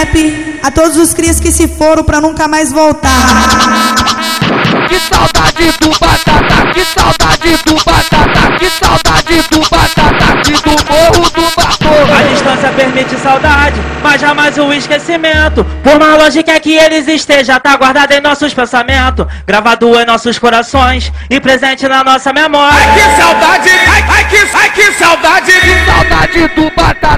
rap a todos os crias que se foram pra nunca mais voltar. Que saudade do batata, que saudade do batata, que saudade do batata, que do morro do vapor. A distância permite saudade, mas jamais o esquecimento. Por mais lógica que eles estejam, tá guardado em nossos pensamentos, gravado em nossos corações e presente na nossa memória. Ai que saudade, ai, ai que, ai que saudade, que saudade do batata.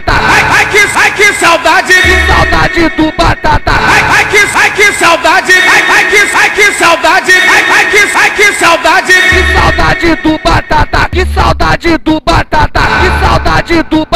Do batata. Ai, ai que, ai que saudade, ai, ai que, ai que saudade, ai, ai que, ai que saudade, que saudade do batata, que saudade do batata, que saudade do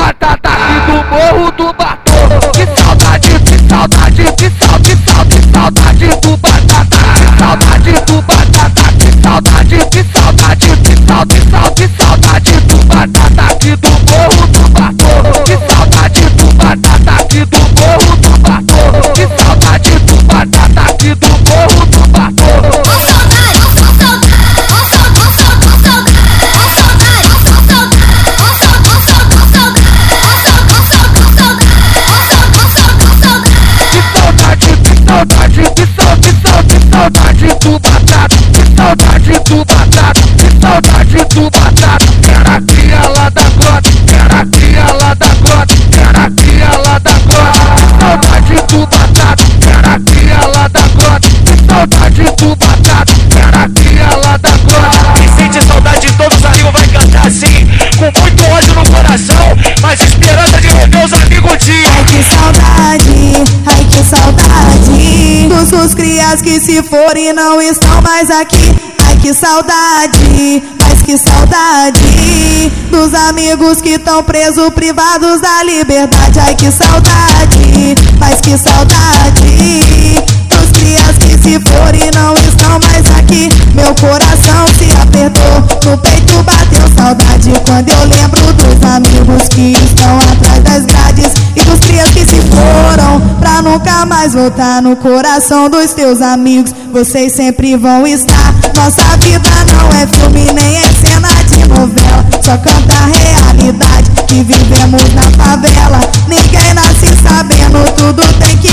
saudade do batata, que saudade do batata, que saudade do batata. Era cria lá da grota, era cria lá da grota, era cria lá da grota. Que saudade do batata, era cria lá da grota, que saudade do batata, era cria lá da grota. Quem sente saudade de todos os amigos vai cantar assim, com muito ódio no coração, mas esperança de rever os amigos dia. Ai que saudade, que saudade. Dos seus crias que se foram e não estão mais aqui. Ai que saudade, mas que saudade. Dos amigos que estão presos, privados da liberdade. Ai que saudade, mas que saudade. Dos crias que se foram e não estão mais aqui. Meu coração se apertou, no peito bateu saudade Quando eu lembro dos amigos que estão atrás das grades E dos crias que se foram pra nunca mais voltar No coração dos teus amigos. Vocês sempre vão estar. Nossa vida não é filme nem é cena de novela. Só canta a realidade que vivemos na favela. Ninguém nasce sabendo, tudo tem que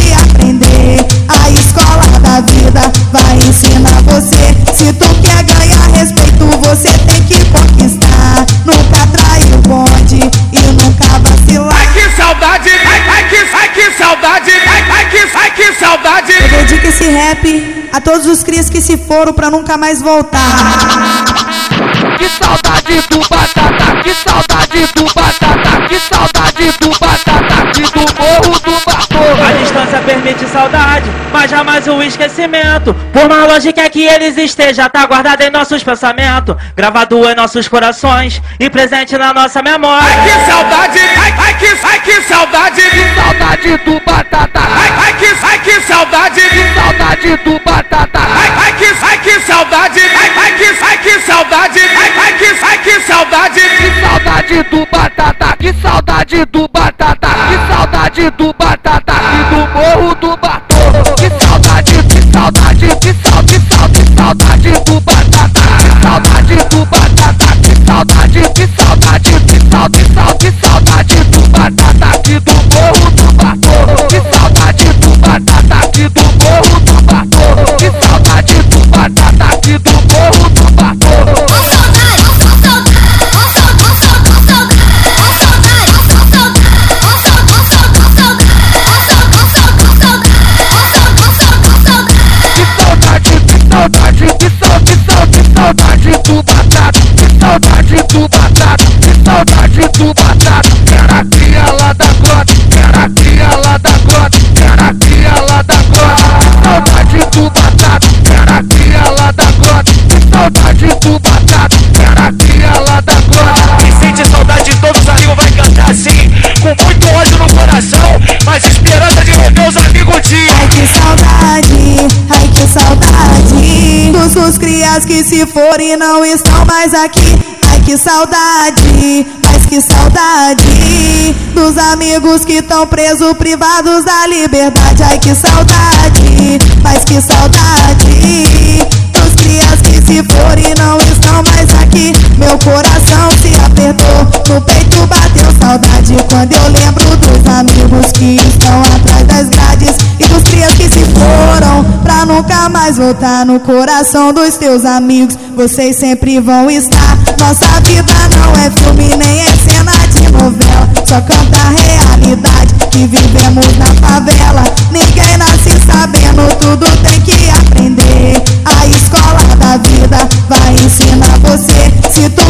ai, ai que, ai que saudade, ai, ai que, ai que saudade. Eu dedico esse rap a todos os crias que se foram pra nunca mais voltar Que saudade do batata, que saudade do batata, que saudade do batata e do morro do vapor. A distância permite saudade, mas jamais o esquecimento. Por mais lógica que eles estejam, tá guardado em nossos pensamentos, gravado em nossos corações e presente na nossa memória. Ai que saudade, ai, ai que, ai que saudade, Que saudade do batata, ai, ai que, ai que saudade, que saudade do batata, ai, ai que, ai que saudade, ai, ai que, ai que saudade, ai, ai que, ai que saudade. que saudade do batata, que saudade do batata, que saudade do batata do batata, que saudade do batata. Era cria lá da grota, era cria lá da grota, era cria lá da grota. Que saudade do batata, era cria lá da grota, que saudade do batata, era cria lá da grota. Quem sente saudade de todos os amigos vai cantar assim, com muito ódio no coração, mas esperança de rever os amigos dia. Ai que saudade, ai que saudade Dos crias que se foram e não estão mais aqui que saudade, mas que saudade Dos amigos que estão presos, privados da liberdade Ai que saudade, mas que saudade Dos crias que se foram e não estão mais aqui Meu coração se apertou, no peito bateu saudade quando eu lembro dos amigos que estão atrás das grades e dos três que se foram pra nunca mais voltar no coração dos teus amigos. Vocês sempre vão estar. Nossa vida não é filme nem é cena de novela, só canta a realidade que vivemos na favela. Ninguém nasce sabendo, tudo tem que aprender. A escola da vida vai ensinar você. Se tu